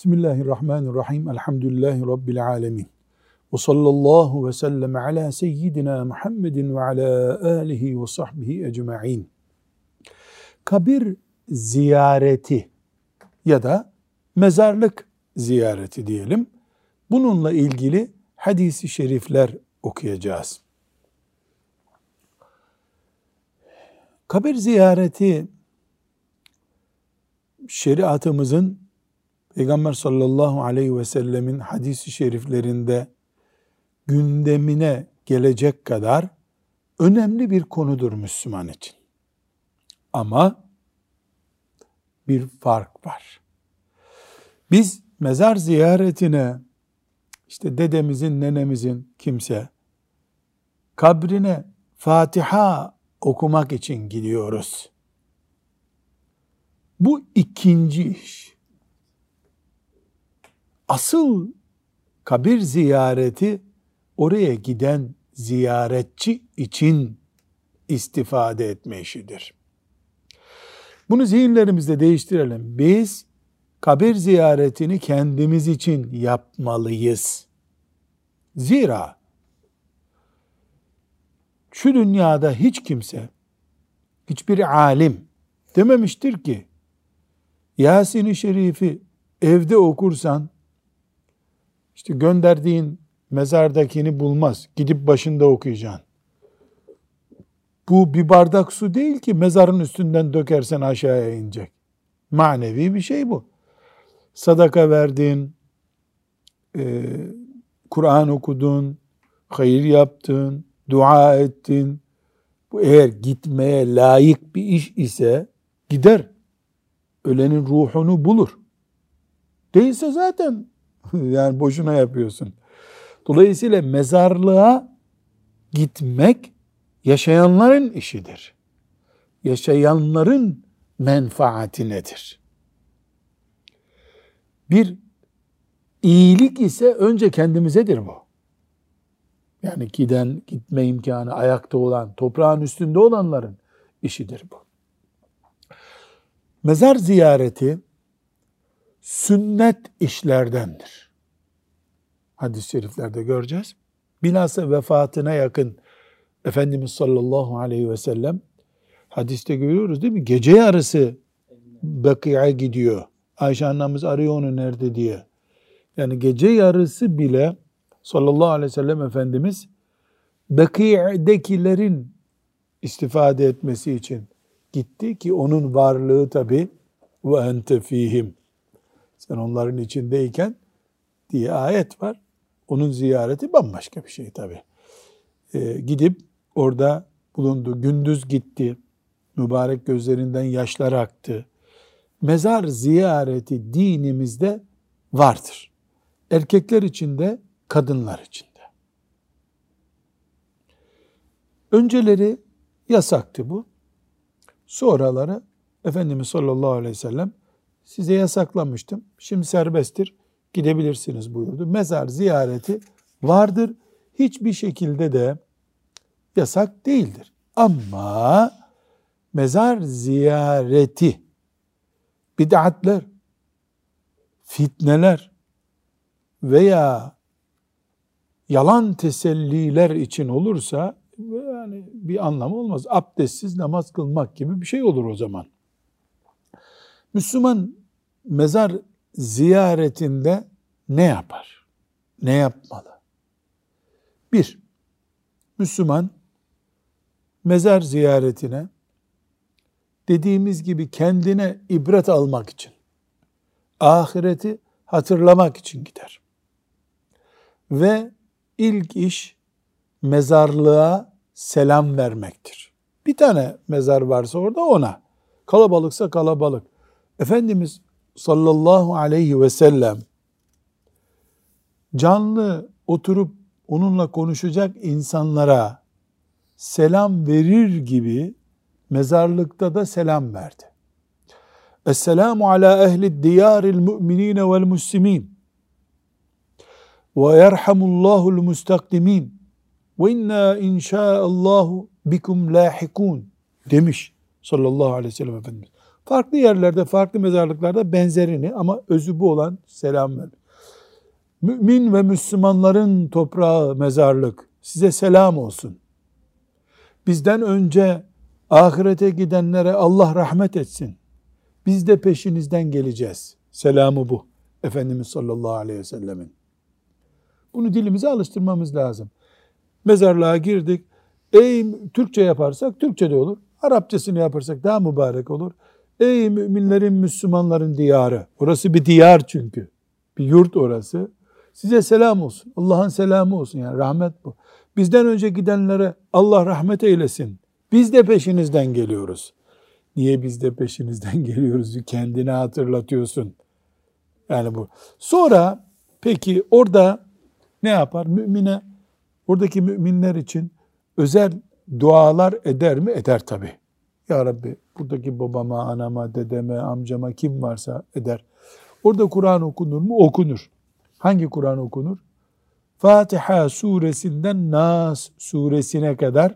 Bismillahirrahmanirrahim. Elhamdülillahi Rabbil alemin. Ve sallallahu ve sellem ala seyyidina Muhammedin ve ala alihi ve sahbihi ecma'in. Kabir ziyareti ya da mezarlık ziyareti diyelim. Bununla ilgili hadisi şerifler okuyacağız. Kabir ziyareti şeriatımızın Peygamber sallallahu aleyhi ve sellemin hadisi şeriflerinde gündemine gelecek kadar önemli bir konudur Müslüman için. Ama bir fark var. Biz mezar ziyaretine işte dedemizin, nenemizin kimse kabrine Fatiha okumak için gidiyoruz. Bu ikinci iş. Asıl kabir ziyareti oraya giden ziyaretçi için istifade etme işidir. Bunu zihinlerimizde değiştirelim. Biz kabir ziyaretini kendimiz için yapmalıyız. Zira şu dünyada hiç kimse, hiçbir alim dememiştir ki Yasin-i Şerif'i evde okursan işte gönderdiğin mezardakini bulmaz. Gidip başında okuyacaksın. Bu bir bardak su değil ki mezarın üstünden dökersen aşağıya inecek. Manevi bir şey bu. Sadaka verdin, e, Kur'an okudun, hayır yaptın, dua ettin. Bu eğer gitmeye layık bir iş ise gider. Ölenin ruhunu bulur. Değilse zaten yani boşuna yapıyorsun. Dolayısıyla mezarlığa gitmek yaşayanların işidir. Yaşayanların menfaati nedir? Bir iyilik ise önce kendimizedir bu. Yani giden, gitme imkanı ayakta olan, toprağın üstünde olanların işidir bu. Mezar ziyareti sünnet işlerdendir. Hadis-i şeriflerde göreceğiz. Bilhassa vefatına yakın Efendimiz sallallahu aleyhi ve sellem hadiste görüyoruz değil mi? Gece yarısı Bakı'ya gidiyor. Ayşe annemiz arıyor onu nerede diye. Yani gece yarısı bile sallallahu aleyhi ve sellem Efendimiz Bakı'dekilerin istifade etmesi için gitti ki onun varlığı tabi ve ente fihim sen onların içindeyken diye ayet var. Onun ziyareti bambaşka bir şey tabi. Ee, gidip orada bulundu. Gündüz gitti. Mübarek gözlerinden yaşlar aktı. Mezar ziyareti dinimizde vardır. Erkekler için de kadınlar için de. Önceleri yasaktı bu. Sonraları Efendimiz sallallahu aleyhi ve sellem size yasaklamıştım. Şimdi serbesttir. Gidebilirsiniz buyurdu. Mezar ziyareti vardır. Hiçbir şekilde de yasak değildir. Ama mezar ziyareti bid'atler, fitneler veya yalan teselliler için olursa yani bir anlamı olmaz. Abdestsiz namaz kılmak gibi bir şey olur o zaman. Müslüman mezar ziyaretinde ne yapar? Ne yapmalı? Bir, Müslüman mezar ziyaretine dediğimiz gibi kendine ibret almak için, ahireti hatırlamak için gider. Ve ilk iş mezarlığa selam vermektir. Bir tane mezar varsa orada ona. Kalabalıksa kalabalık. Efendimiz sallallahu aleyhi ve sellem canlı oturup onunla konuşacak insanlara selam verir gibi mezarlıkta da selam verdi. Esselamu ala ehli diyaril mu'minine vel muslimin ve yerhamullahul mustakdimin ve inna inşaallahu bikum lahikun demiş sallallahu aleyhi ve sellem Efendimiz. Farklı yerlerde, farklı mezarlıklarda benzerini ama özü bu olan selam ver. Mümin ve Müslümanların toprağı mezarlık size selam olsun. Bizden önce ahirete gidenlere Allah rahmet etsin. Biz de peşinizden geleceğiz. Selamı bu. Efendimiz sallallahu aleyhi ve sellemin. Bunu dilimize alıştırmamız lazım. Mezarlığa girdik. Ey Türkçe yaparsak Türkçe de olur. Arapçasını yaparsak daha mübarek olur. Ey müminlerin, Müslümanların diyarı. Orası bir diyar çünkü. Bir yurt orası. Size selam olsun. Allah'ın selamı olsun. Yani rahmet bu. Bizden önce gidenlere Allah rahmet eylesin. Biz de peşinizden geliyoruz. Niye biz de peşinizden geliyoruz? Kendine hatırlatıyorsun. Yani bu. Sonra peki orada ne yapar? Mümine, oradaki müminler için özel dualar eder mi? Eder tabi. Ya Rabbi buradaki babama, anama, dedeme, amcama kim varsa eder. Orada Kur'an okunur mu? Okunur. Hangi Kur'an okunur? Fatiha suresinden Nas suresine kadar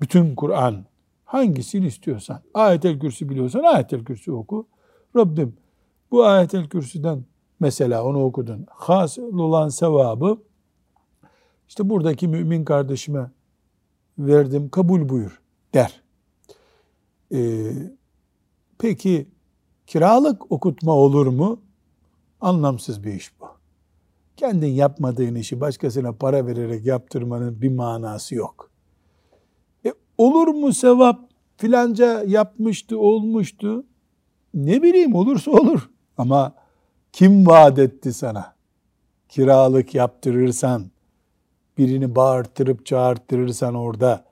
bütün Kur'an hangisini istiyorsan, ayetel kürsü biliyorsan ayetel kürsü oku. Rabbim bu ayetel kürsüden mesela onu okudun. Hasıl olan sevabı işte buradaki mümin kardeşime verdim kabul buyur der. Ee, peki kiralık okutma olur mu? Anlamsız bir iş bu. Kendin yapmadığın işi başkasına para vererek yaptırmanın bir manası yok. E, olur mu sevap filanca yapmıştı olmuştu. Ne bileyim olursa olur. Ama kim vaat etti sana? Kiralık yaptırırsan, birini bağırttırıp çağırttırırsan orada,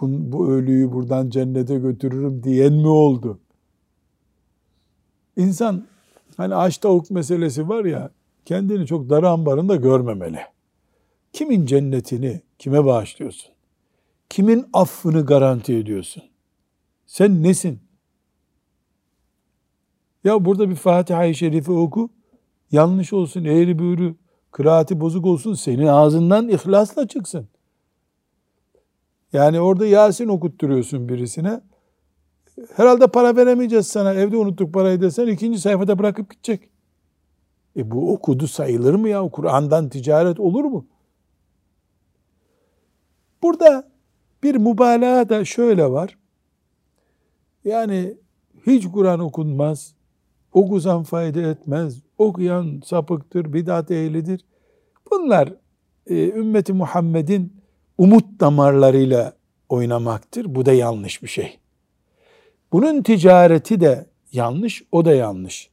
bu, bu ölüyü buradan cennete götürürüm diyen mi oldu? İnsan hani aç tavuk meselesi var ya, kendini çok dar ambarında görmemeli. Kimin cennetini kime bağışlıyorsun? Kimin affını garanti ediyorsun? Sen nesin? Ya burada bir Fatiha-i Şerife oku. Yanlış olsun, eğri büğrü, kıraati bozuk olsun. Senin ağzından ihlasla çıksın. Yani orada Yasin okutturuyorsun birisine. Herhalde para veremeyeceğiz sana. Evde unuttuk parayı desen ikinci sayfada bırakıp gidecek. E bu okudu sayılır mı ya? Kur'an'dan ticaret olur mu? Burada bir mübalağa da şöyle var. Yani hiç Kur'an okunmaz. Okusan fayda etmez. Okuyan sapıktır, bidat ehlidir. Bunlar e, ümmeti Muhammed'in umut damarlarıyla oynamaktır. Bu da yanlış bir şey. Bunun ticareti de yanlış, o da yanlış.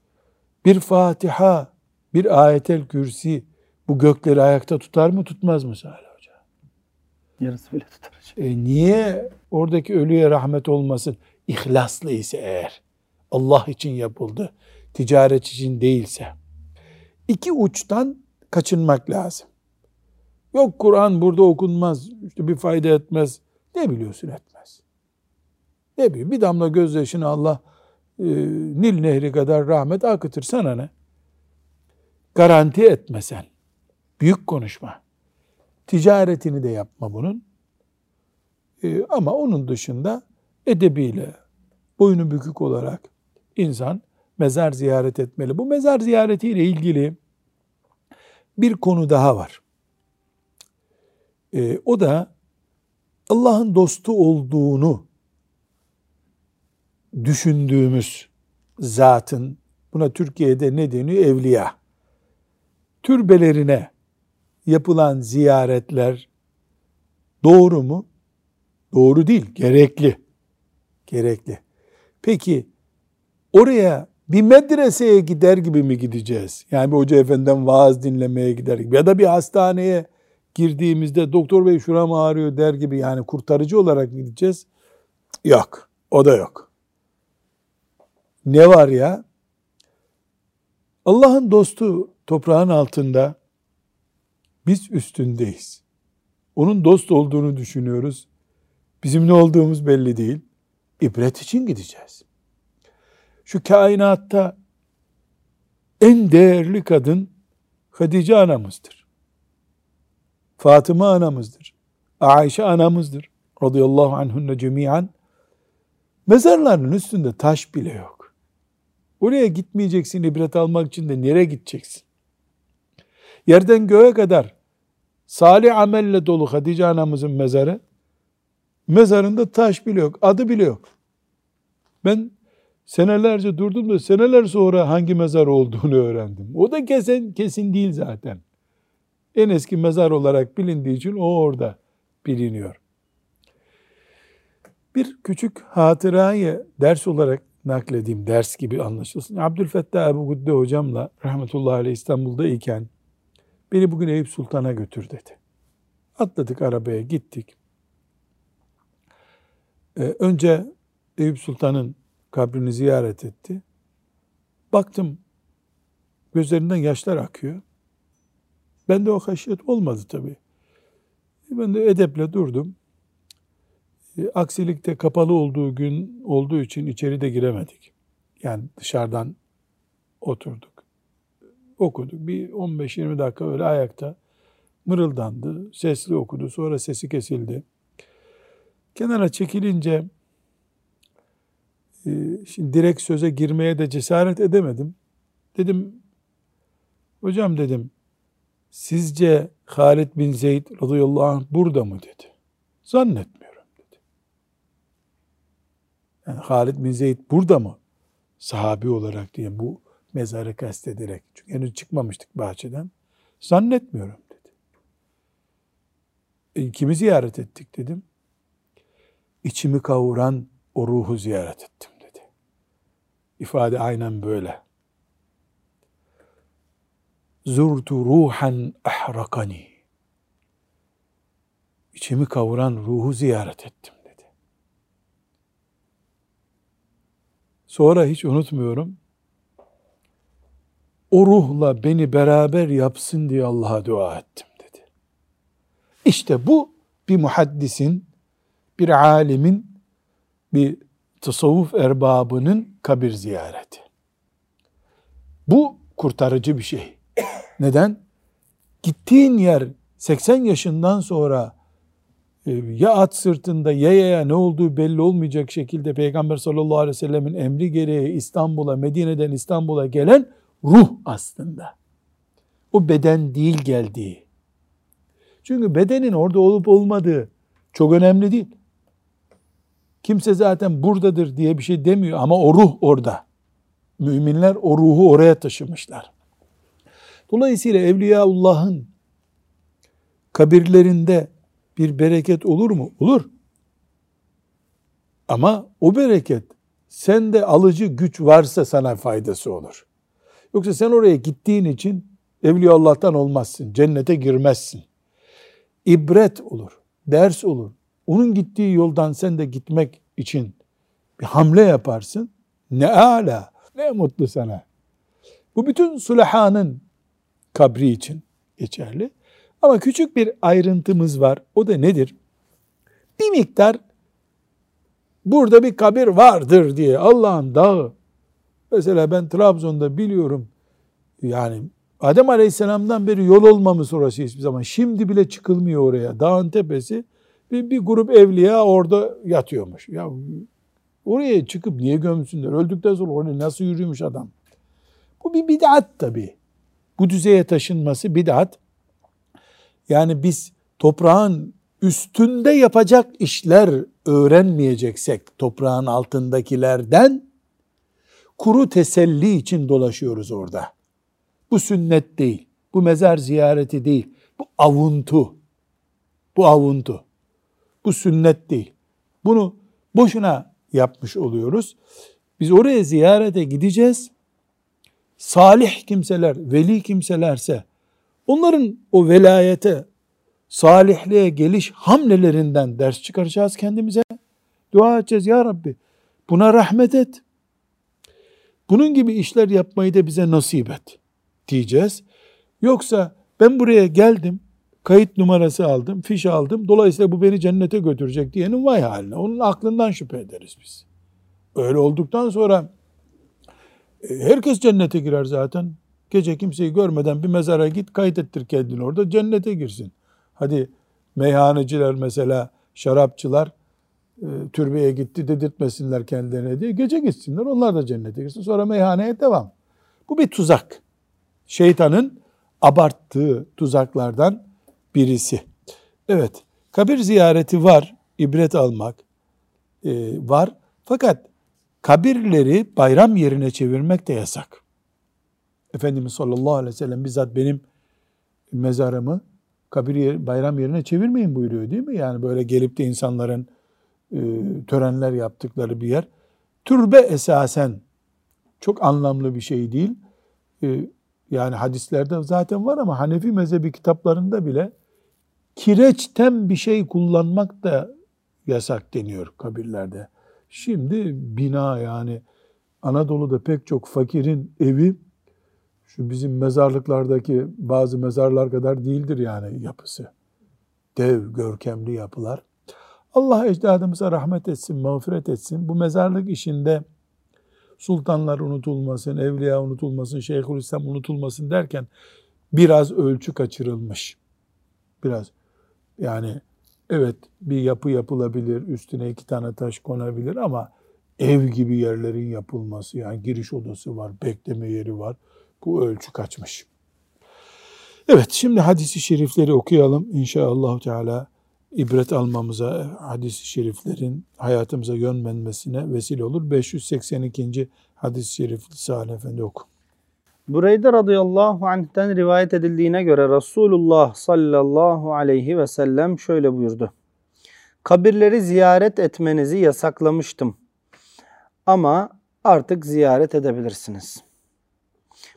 Bir Fatiha, bir ayetel kürsi bu gökleri ayakta tutar mı tutmaz mı Salih Hoca? Yarısı bile tutar. E niye oradaki ölüye rahmet olmasın? İhlaslı ise eğer. Allah için yapıldı. Ticaret için değilse. İki uçtan kaçınmak lazım. Yok Kur'an burada okunmaz, işte bir fayda etmez. Ne biliyorsun etmez. Ne biliyor? Bir damla gözyaşını Allah e, Nil Nehri kadar rahmet akıtır sana ne? Garanti etmesen. Büyük konuşma. Ticaretini de yapma bunun. E, ama onun dışında edebiyle, boynu bükük olarak insan mezar ziyaret etmeli. Bu mezar ziyaretiyle ilgili bir konu daha var. E, o da Allah'ın dostu olduğunu düşündüğümüz zatın, buna Türkiye'de ne deniyor? Evliya. Türbelerine yapılan ziyaretler doğru mu? Doğru değil, gerekli. Gerekli. Peki oraya bir medreseye gider gibi mi gideceğiz? Yani bir hoca efendiden vaaz dinlemeye gider gibi ya da bir hastaneye girdiğimizde doktor bey şuram ağrıyor der gibi yani kurtarıcı olarak gideceğiz. Yok. O da yok. Ne var ya? Allah'ın dostu toprağın altında biz üstündeyiz. Onun dost olduğunu düşünüyoruz. Bizim ne olduğumuz belli değil. İbret için gideceğiz. Şu kainatta en değerli kadın Hatice anamızdır. Fatıma anamızdır. Ayşe anamızdır. Radıyallahu anhunne cemiyen. Mezarların üstünde taş bile yok. Oraya gitmeyeceksin ibret almak için de nereye gideceksin? Yerden göğe kadar salih amelle dolu Hatice anamızın mezarı. Mezarında taş bile yok, adı bile yok. Ben senelerce durdum da seneler sonra hangi mezar olduğunu öğrendim. O da kesin, kesin değil zaten. En eski mezar olarak bilindiği için o orada biliniyor. Bir küçük hatırayı ders olarak nakledeyim, ders gibi anlaşılsın. Abdülfettah Ebu Gudde hocamla rahmetullahi aleyh İstanbul'da iken beni bugün Eyüp Sultan'a götür dedi. Atladık arabaya gittik. Ee, önce Eyüp Sultan'ın kabrini ziyaret etti. Baktım gözlerinden yaşlar akıyor. Ben de o haşiyet olmadı tabii. Ben de edeple durdum. E, aksilikte kapalı olduğu gün olduğu için içeri de giremedik. Yani dışarıdan oturduk. Okuduk. Bir 15-20 dakika öyle ayakta mırıldandı. Sesli okudu. Sonra sesi kesildi. Kenara çekilince e, şimdi direkt söze girmeye de cesaret edemedim. Dedim hocam dedim sizce Halid bin Zeyd radıyallahu anh burada mı dedi. Zannetmiyorum dedi. Yani Halid bin Zeyd burada mı? Sahabi olarak diye bu mezarı kastederek. Çünkü henüz çıkmamıştık bahçeden. Zannetmiyorum dedi. E, kimi ziyaret ettik dedim. İçimi kavuran o ruhu ziyaret ettim dedi. İfade aynen böyle zurtu ruhan ahrakani. İçimi kavuran ruhu ziyaret ettim dedi. Sonra hiç unutmuyorum. O ruhla beni beraber yapsın diye Allah'a dua ettim dedi. İşte bu bir muhaddisin, bir alimin, bir tasavvuf erbabının kabir ziyareti. Bu kurtarıcı bir şey. Neden? Gittiğin yer 80 yaşından sonra e, ya at sırtında ya ya ne olduğu belli olmayacak şekilde Peygamber sallallahu aleyhi ve sellemin emri gereği İstanbul'a, Medine'den İstanbul'a gelen ruh aslında. O beden değil geldiği. Çünkü bedenin orada olup olmadığı çok önemli değil. Kimse zaten buradadır diye bir şey demiyor ama o ruh orada. Müminler o ruhu oraya taşımışlar. Dolayısıyla Evliyaullah'ın kabirlerinde bir bereket olur mu? Olur. Ama o bereket sende alıcı güç varsa sana faydası olur. Yoksa sen oraya gittiğin için Evliyaullah'tan olmazsın. Cennete girmezsin. İbret olur. Ders olur. Onun gittiği yoldan sen de gitmek için bir hamle yaparsın. Ne ala, ne mutlu sana. Bu bütün sulahanın kabri için geçerli. Ama küçük bir ayrıntımız var. O da nedir? Bir miktar burada bir kabir vardır diye Allah'ın dağı. Mesela ben Trabzon'da biliyorum yani Adem Aleyhisselam'dan beri yol olmamış orası hiçbir zaman. Şimdi bile çıkılmıyor oraya. Dağın tepesi bir, bir grup evliya orada yatıyormuş. Ya oraya çıkıp niye gömsünler? Öldükten sonra oraya nasıl yürüyormuş adam? Bu bir bid'at tabii bu düzeye taşınması bid'at. Yani biz toprağın üstünde yapacak işler öğrenmeyeceksek toprağın altındakilerden kuru teselli için dolaşıyoruz orada. Bu sünnet değil. Bu mezar ziyareti değil. Bu avuntu. Bu avuntu. Bu sünnet değil. Bunu boşuna yapmış oluyoruz. Biz oraya ziyarete gideceğiz salih kimseler, veli kimselerse onların o velayete, salihliğe geliş hamlelerinden ders çıkaracağız kendimize. Dua edeceğiz ya Rabbi. Buna rahmet et. Bunun gibi işler yapmayı da bize nasip et diyeceğiz. Yoksa ben buraya geldim, kayıt numarası aldım, fiş aldım. Dolayısıyla bu beni cennete götürecek diyenin vay haline. Onun aklından şüphe ederiz biz. Öyle olduktan sonra herkes cennete girer zaten. Gece kimseyi görmeden bir mezara git kaydettir kendini orada cennete girsin. Hadi meyhaneciler mesela şarapçılar e, türbeye gitti dedirtmesinler kendilerine diye gece gitsinler onlar da cennete girsin sonra meyhaneye devam. Bu bir tuzak. Şeytanın abarttığı tuzaklardan birisi. Evet kabir ziyareti var ibret almak e, var fakat kabirleri bayram yerine çevirmek de yasak. Efendimiz sallallahu aleyhi ve sellem bizzat benim mezarımı kabir yer, bayram yerine çevirmeyin buyuruyor değil mi? Yani böyle gelip de insanların e, törenler yaptıkları bir yer. Türbe esasen çok anlamlı bir şey değil. E, yani hadislerde zaten var ama Hanefi mezhebi kitaplarında bile kireçten bir şey kullanmak da yasak deniyor kabirlerde. Şimdi bina yani Anadolu'da pek çok fakirin evi şu bizim mezarlıklardaki bazı mezarlar kadar değildir yani yapısı. Dev, görkemli yapılar. Allah ecdadımıza rahmet etsin, mağfiret etsin. Bu mezarlık işinde sultanlar unutulmasın, evliya unutulmasın, Şeyhülislam unutulmasın derken biraz ölçü kaçırılmış. Biraz. Yani evet bir yapı yapılabilir, üstüne iki tane taş konabilir ama ev gibi yerlerin yapılması yani giriş odası var, bekleme yeri var. Bu ölçü kaçmış. Evet şimdi hadisi şerifleri okuyalım. İnşallah Teala ibret almamıza, hadis-i şeriflerin hayatımıza yön vermesine vesile olur. 582. hadis-i şerif Salih Efendi oku. Bureyde radıyallahu anh'ten rivayet edildiğine göre Resulullah sallallahu aleyhi ve sellem şöyle buyurdu. Kabirleri ziyaret etmenizi yasaklamıştım. Ama artık ziyaret edebilirsiniz.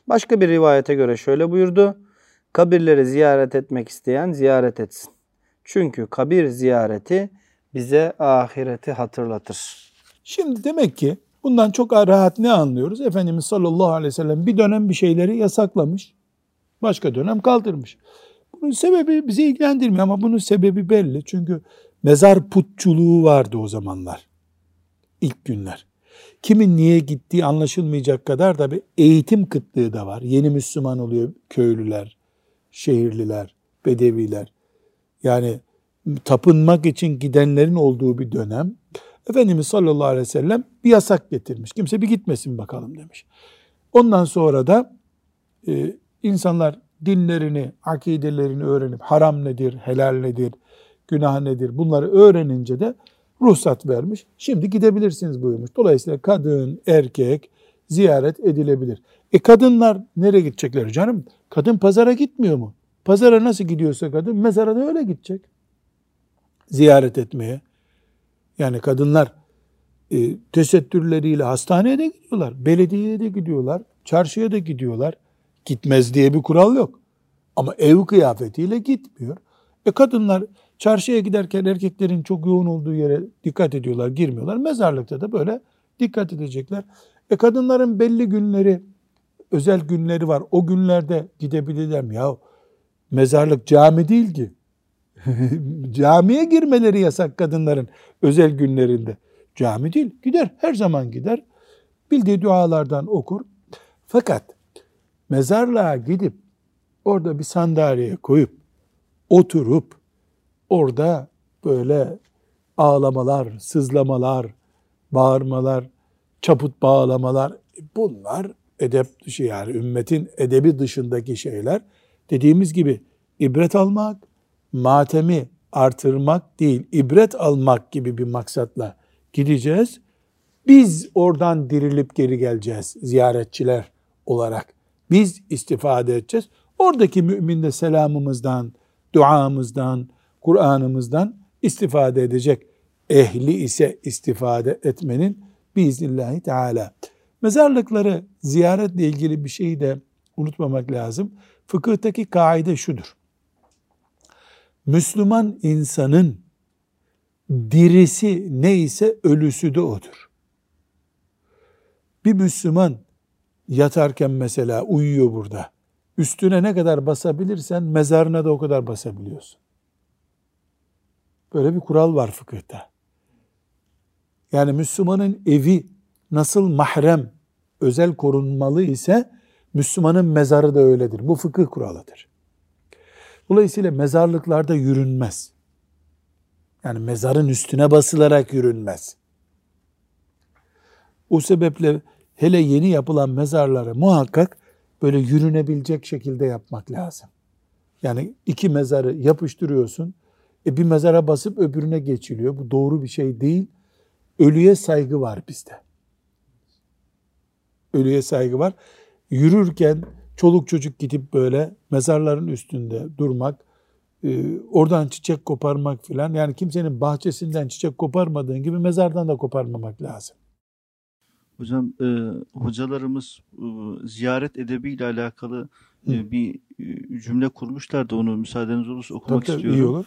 Başka bir rivayete göre şöyle buyurdu. Kabirleri ziyaret etmek isteyen ziyaret etsin. Çünkü kabir ziyareti bize ahireti hatırlatır. Şimdi demek ki bundan çok rahat ne anlıyoruz? Efendimiz sallallahu aleyhi ve sellem bir dönem bir şeyleri yasaklamış. Başka dönem kaldırmış. Bunun sebebi bizi ilgilendirmiyor ama bunun sebebi belli. Çünkü mezar putçuluğu vardı o zamanlar. İlk günler. Kimin niye gittiği anlaşılmayacak kadar da bir eğitim kıtlığı da var. Yeni Müslüman oluyor köylüler, şehirliler, bedeviler. Yani tapınmak için gidenlerin olduğu bir dönem. Efendimiz sallallahu aleyhi ve sellem bir yasak getirmiş. Kimse bir gitmesin bakalım demiş. Ondan sonra da e, insanlar dinlerini, akidelerini öğrenip haram nedir, helal nedir, günah nedir bunları öğrenince de ruhsat vermiş. Şimdi gidebilirsiniz buyurmuş. Dolayısıyla kadın, erkek ziyaret edilebilir. E kadınlar nereye gidecekler canım? Kadın pazara gitmiyor mu? Pazara nasıl gidiyorsa kadın mezara da öyle gidecek. Ziyaret etmeye. Yani kadınlar e, tesettürleriyle hastaneye de gidiyorlar. Belediyeye de gidiyorlar. Çarşıya da gidiyorlar. Gitmez diye bir kural yok. Ama ev kıyafetiyle gitmiyor. E kadınlar çarşıya giderken erkeklerin çok yoğun olduğu yere dikkat ediyorlar, girmiyorlar. Mezarlıkta da böyle dikkat edecekler. E kadınların belli günleri, özel günleri var. O günlerde gidebilirler mi? Ya mezarlık cami değil ki. Camiye girmeleri yasak kadınların özel günlerinde. Cami değil. Gider. Her zaman gider. Bildiği dualardan okur. Fakat mezarlığa gidip orada bir sandalyeye koyup oturup orada böyle ağlamalar, sızlamalar, bağırmalar, çaput bağlamalar bunlar edep dışı yani ümmetin edebi dışındaki şeyler. Dediğimiz gibi ibret almak, matemi artırmak değil, ibret almak gibi bir maksatla gideceğiz. Biz oradan dirilip geri geleceğiz ziyaretçiler olarak. Biz istifade edeceğiz. Oradaki mümin de selamımızdan, duamızdan, Kur'an'ımızdan istifade edecek. Ehli ise istifade etmenin biiznillahü teala. Mezarlıkları ziyaretle ilgili bir şeyi de unutmamak lazım. Fıkıhtaki kaide şudur. Müslüman insanın dirisi neyse ölüsü de odur. Bir Müslüman yatarken mesela uyuyor burada. Üstüne ne kadar basabilirsen mezarına da o kadar basabiliyorsun. Böyle bir kural var fıkıhta. Yani Müslümanın evi nasıl mahrem, özel korunmalı ise Müslümanın mezarı da öyledir. Bu fıkıh kuralıdır. Dolayısıyla mezarlıklarda yürünmez. Yani mezarın üstüne basılarak yürünmez. O sebeple hele yeni yapılan mezarları muhakkak böyle yürünebilecek şekilde yapmak lazım. Yani iki mezarı yapıştırıyorsun. E bir mezara basıp öbürüne geçiliyor. Bu doğru bir şey değil. Ölüye saygı var bizde. Ölüye saygı var. Yürürken çoluk çocuk gidip böyle mezarların üstünde durmak, e, oradan çiçek koparmak filan. Yani kimsenin bahçesinden çiçek koparmadığın gibi mezardan da koparmamak lazım. Hocam e, hocalarımız e, ziyaret edebiyle alakalı e, bir e, cümle kurmuşlardı. Onu müsaadeniz olursa okumak Tabii, istiyorum. iyi olur.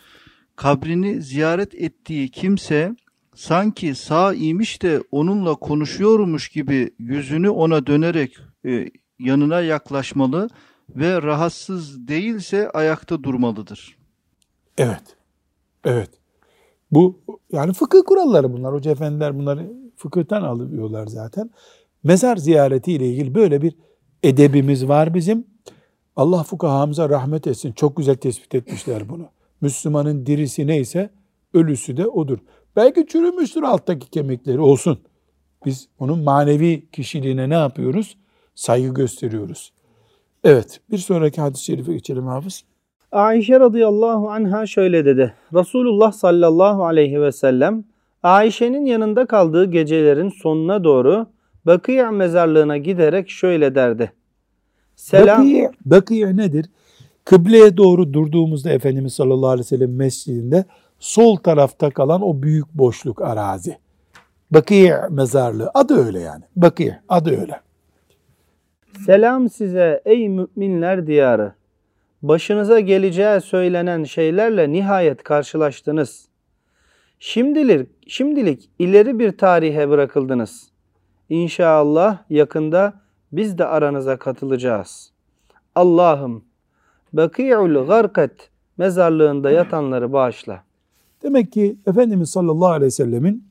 Kabrini ziyaret ettiği kimse sanki sağ imiş de onunla konuşuyormuş gibi yüzünü ona dönerek e, yanına yaklaşmalı ve rahatsız değilse ayakta durmalıdır. Evet. Evet. Bu yani fıkıh kuralları bunlar. Hoca efendiler bunları fıkıhtan alıyorlar zaten. Mezar ziyareti ile ilgili böyle bir edebimiz var bizim. Allah fukahamıza rahmet etsin. Çok güzel tespit etmişler bunu. Müslümanın dirisi neyse ölüsü de odur. Belki çürümüştür alttaki kemikleri olsun. Biz onun manevi kişiliğine ne yapıyoruz? Saygı gösteriyoruz. Evet bir sonraki hadis-i şerife geçelim hafız. Ayşe radıyallahu anha şöyle dedi. Resulullah sallallahu aleyhi ve sellem Ayşe'nin yanında kaldığı gecelerin sonuna doğru Bakıya mezarlığına giderek şöyle derdi. Selam. Bakiye nedir? Kıbleye doğru durduğumuzda Efendimiz sallallahu aleyhi ve sellem mescidinde sol tarafta kalan o büyük boşluk arazi. Bakiye mezarlığı. Adı öyle yani. Bakiye adı öyle. Selam size ey müminler diyarı. Başınıza geleceği söylenen şeylerle nihayet karşılaştınız. Şimdilik, şimdilik ileri bir tarihe bırakıldınız. İnşallah yakında biz de aranıza katılacağız. Allah'ım Baki'ul Garkat mezarlığında yatanları bağışla. Demek ki Efendimiz sallallahu aleyhi ve sellemin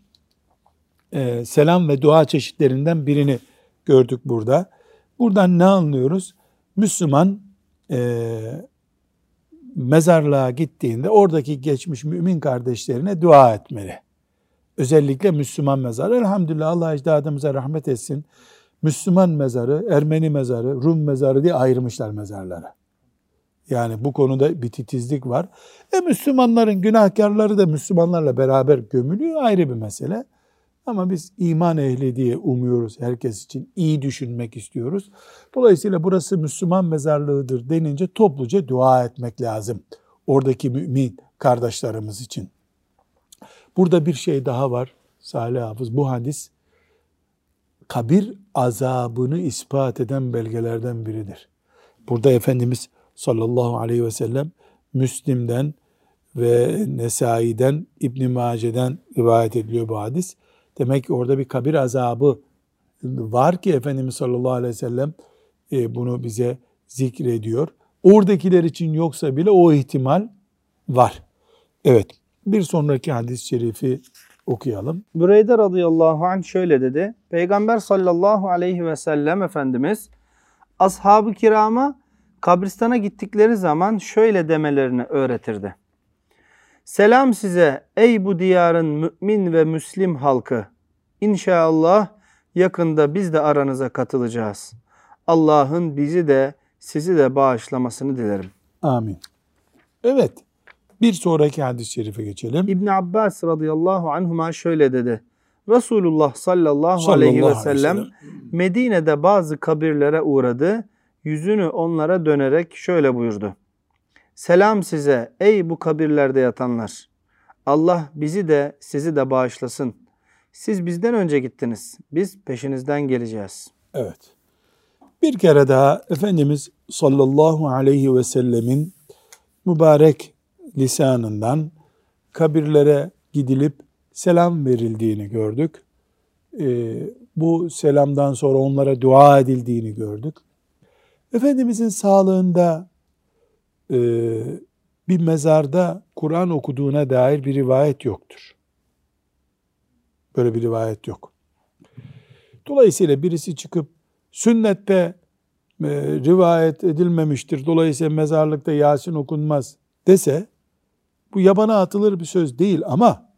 e, selam ve dua çeşitlerinden birini gördük burada. Buradan ne anlıyoruz? Müslüman e, mezarlığa gittiğinde oradaki geçmiş mümin kardeşlerine dua etmeli. Özellikle Müslüman mezarı. Elhamdülillah Allah ecdadımıza rahmet etsin. Müslüman mezarı, Ermeni mezarı, Rum mezarı diye ayırmışlar mezarları. Yani bu konuda bir titizlik var. E Müslümanların günahkarları da Müslümanlarla beraber gömülüyor ayrı bir mesele. Ama biz iman ehli diye umuyoruz herkes için. iyi düşünmek istiyoruz. Dolayısıyla burası Müslüman mezarlığıdır denince topluca dua etmek lazım. Oradaki mümin kardeşlerimiz için. Burada bir şey daha var Salih Hafız. Bu hadis kabir azabını ispat eden belgelerden biridir. Burada Efendimiz sallallahu aleyhi ve sellem Müslim'den ve Nesai'den, İbn Mace'den rivayet ediliyor bu hadis. Demek ki orada bir kabir azabı var ki Efendimiz sallallahu aleyhi ve sellem e, bunu bize zikrediyor. Oradakiler için yoksa bile o ihtimal var. Evet. Bir sonraki hadis-i şerifi okuyalım. Büreyde radıyallahu anh şöyle dedi. Peygamber sallallahu aleyhi ve sellem Efendimiz ashab-ı kirama kabristana gittikleri zaman şöyle demelerini öğretirdi. Selam size ey bu diyarın mümin ve müslim halkı. İnşallah yakında biz de aranıza katılacağız. Allah'ın bizi de sizi de bağışlamasını dilerim. Amin. Evet. Bir sonraki hadis-i şerife geçelim. İbn Abbas radıyallahu anhuma şöyle dedi. Resulullah sallallahu, Sallallahu aleyhi ve sellem. Medine'de bazı kabirlere uğradı. Yüzünü onlara dönerek şöyle buyurdu. Selam size ey bu kabirlerde yatanlar. Allah bizi de sizi de bağışlasın. Siz bizden önce gittiniz. Biz peşinizden geleceğiz. Evet. Bir kere daha Efendimiz sallallahu aleyhi ve sellemin mübarek lisanından kabirlere gidilip selam verildiğini gördük. Ee, bu selamdan sonra onlara dua edildiğini gördük. Efendimizin sağlığında e, bir mezarda Kur'an okuduğuna dair bir rivayet yoktur. Böyle bir rivayet yok. Dolayısıyla birisi çıkıp sünnette e, rivayet edilmemiştir. Dolayısıyla mezarlıkta Yasin okunmaz dese Bu yabana atılır bir söz değil ama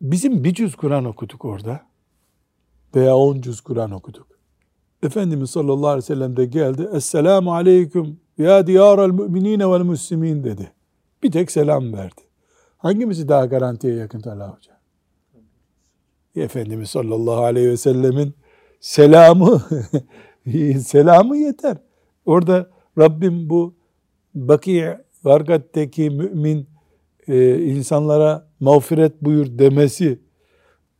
bizim bir cüz Kur'an okuduk orada veya on cüz Kur'an okuduk. Efendimiz sallallahu aleyhi ve sellem de geldi. Esselamu aleyküm ya diyarel müminine vel müslimin dedi. Bir tek selam verdi. Hangimizi daha garantiye yakın Talha Hoca? Efendimiz sallallahu aleyhi ve sellemin selamı selamı yeter. Orada Rabbim bu Baki Vargat'taki mümin e, insanlara mağfiret buyur demesi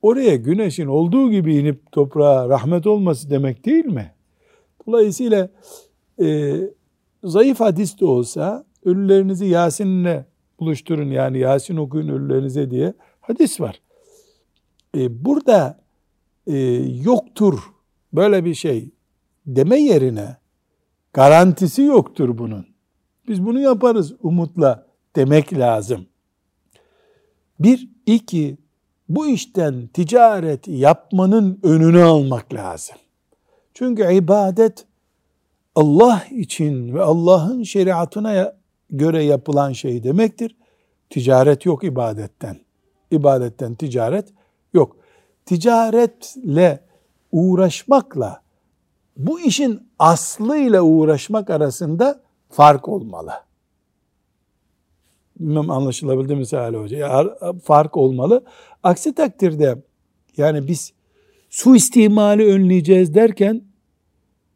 oraya güneşin olduğu gibi inip toprağa rahmet olması demek değil mi? Dolayısıyla e, zayıf hadis de olsa ölülerinizi Yasin'le buluşturun yani Yasin okuyun ölülerinize diye hadis var. E, burada e, yoktur böyle bir şey deme yerine garantisi yoktur bunun. Biz bunu yaparız umutla demek lazım. Bir, iki, bu işten ticaret yapmanın önünü almak lazım. Çünkü ibadet Allah için ve Allah'ın şeriatına göre yapılan şey demektir. Ticaret yok ibadetten. İbadetten ticaret yok. Ticaretle uğraşmakla bu işin aslıyla uğraşmak arasında fark olmalı. Bilmem anlaşılabildi mi Salih Hoca? Ya, fark olmalı. Aksi takdirde yani biz su istimali önleyeceğiz derken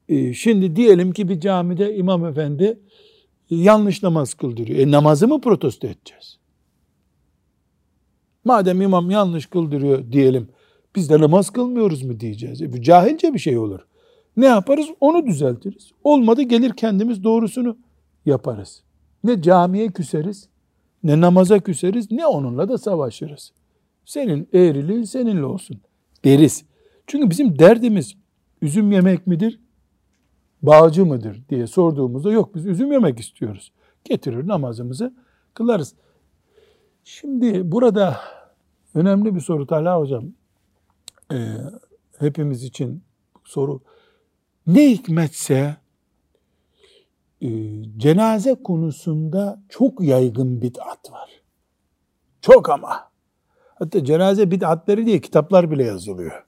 e, şimdi diyelim ki bir camide imam efendi yanlış namaz kıldırıyor. E namazı mı protesto edeceğiz? Madem imam yanlış kıldırıyor diyelim biz de namaz kılmıyoruz mu diyeceğiz. E bu cahilce bir şey olur. Ne yaparız? Onu düzeltiriz. Olmadı gelir kendimiz doğrusunu yaparız. Ne camiye küseriz, ne namaza küseriz, ne onunla da savaşırız. Senin eğriliğin seninle olsun deriz. Çünkü bizim derdimiz üzüm yemek midir, bağcı mıdır diye sorduğumuzda yok biz üzüm yemek istiyoruz. Getirir namazımızı kılarız. Şimdi burada önemli bir soru Talha Hocam. Ee, hepimiz için soru. Ne hikmetse e, cenaze konusunda çok yaygın bid'at var. Çok ama. Hatta cenaze bid'atları diye kitaplar bile yazılıyor.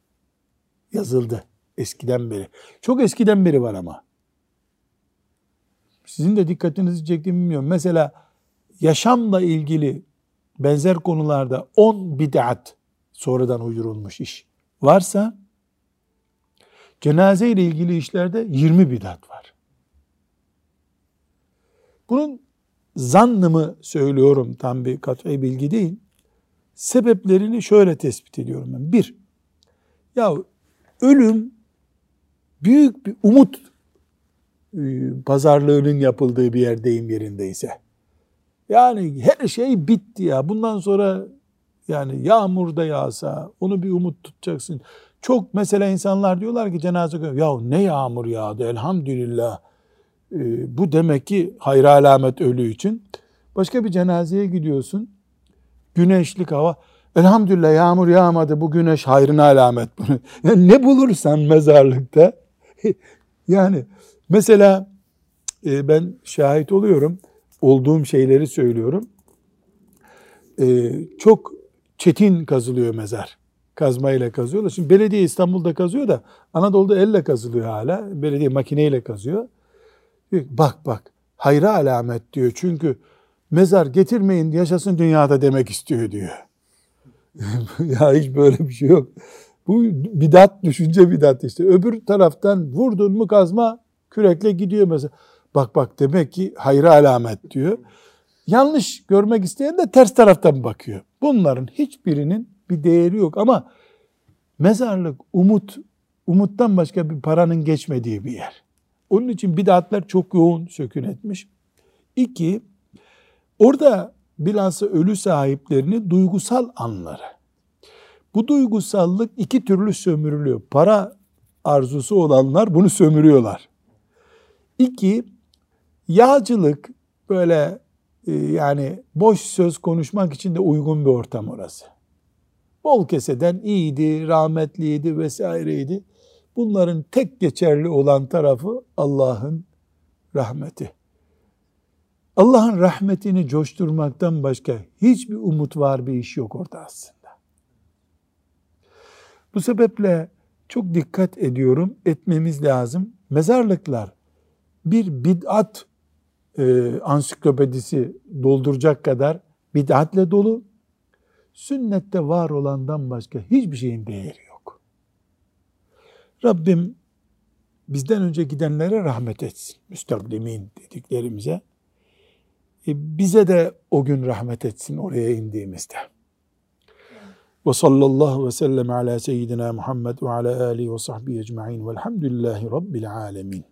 Yazıldı eskiden beri. Çok eskiden beri var ama. Sizin de dikkatinizi çektiğimi bilmiyorum. Mesela yaşamla ilgili benzer konularda 10 bid'at sonradan uydurulmuş iş varsa cenaze ile ilgili işlerde 20 bidat var. Bunun zannımı söylüyorum tam bir kat'i bilgi değil. Sebeplerini şöyle tespit ediyorum ben. Bir, ya ölüm büyük bir umut e, pazarlığının yapıldığı bir yerdeyim yerindeyse. Yani her şey bitti ya. Bundan sonra yani yağmur da yağsa onu bir umut tutacaksın. Çok mesela insanlar diyorlar ki cenaze ya ne yağmur yağdı elhamdülillah. Ee, bu demek ki hayır alamet ölü için. Başka bir cenazeye gidiyorsun. Güneşlik hava. Elhamdülillah yağmur yağmadı. Bu güneş hayrına alamet. yani ne bulursan mezarlıkta. yani mesela e, ben şahit oluyorum. Olduğum şeyleri söylüyorum. E, çok çetin kazılıyor mezar kazmayla kazıyorlar. Şimdi belediye İstanbul'da kazıyor da Anadolu'da elle kazılıyor hala. Belediye makineyle kazıyor. Bak bak hayra alamet diyor. Çünkü mezar getirmeyin yaşasın dünyada demek istiyor diyor. ya hiç böyle bir şey yok. Bu bidat, düşünce bidat işte. Öbür taraftan vurdun mu kazma kürekle gidiyor mesela. Bak bak demek ki hayra alamet diyor. Yanlış görmek isteyen de ters taraftan bakıyor. Bunların hiçbirinin bir değeri yok ama mezarlık umut, umuttan başka bir paranın geçmediği bir yer. Onun için bidatlar çok yoğun sökün etmiş. İki, orada bilhassa ölü sahiplerini duygusal anları. Bu duygusallık iki türlü sömürülüyor. Para arzusu olanlar bunu sömürüyorlar. İki, yağcılık böyle e, yani boş söz konuşmak için de uygun bir ortam orası. Bol keseden iyiydi, rahmetliydi vesaireydi. Bunların tek geçerli olan tarafı Allah'ın rahmeti. Allah'ın rahmetini coşturmaktan başka hiçbir umut var bir iş yok orada aslında. Bu sebeple çok dikkat ediyorum, etmemiz lazım. Mezarlıklar bir bid'at e, ansiklopedisi dolduracak kadar bid'atle dolu. Sünnette var olandan başka hiçbir şeyin değeri yok. Rabbim bizden önce gidenlere rahmet etsin. Müstakdimin dediklerimize. E, bize de o gün rahmet etsin oraya indiğimizde. Ve sallallahu ve sellem ala seyyidina Muhammed ve ala alihi ve sahbihi ecma'in velhamdülillahi rabbil alemin.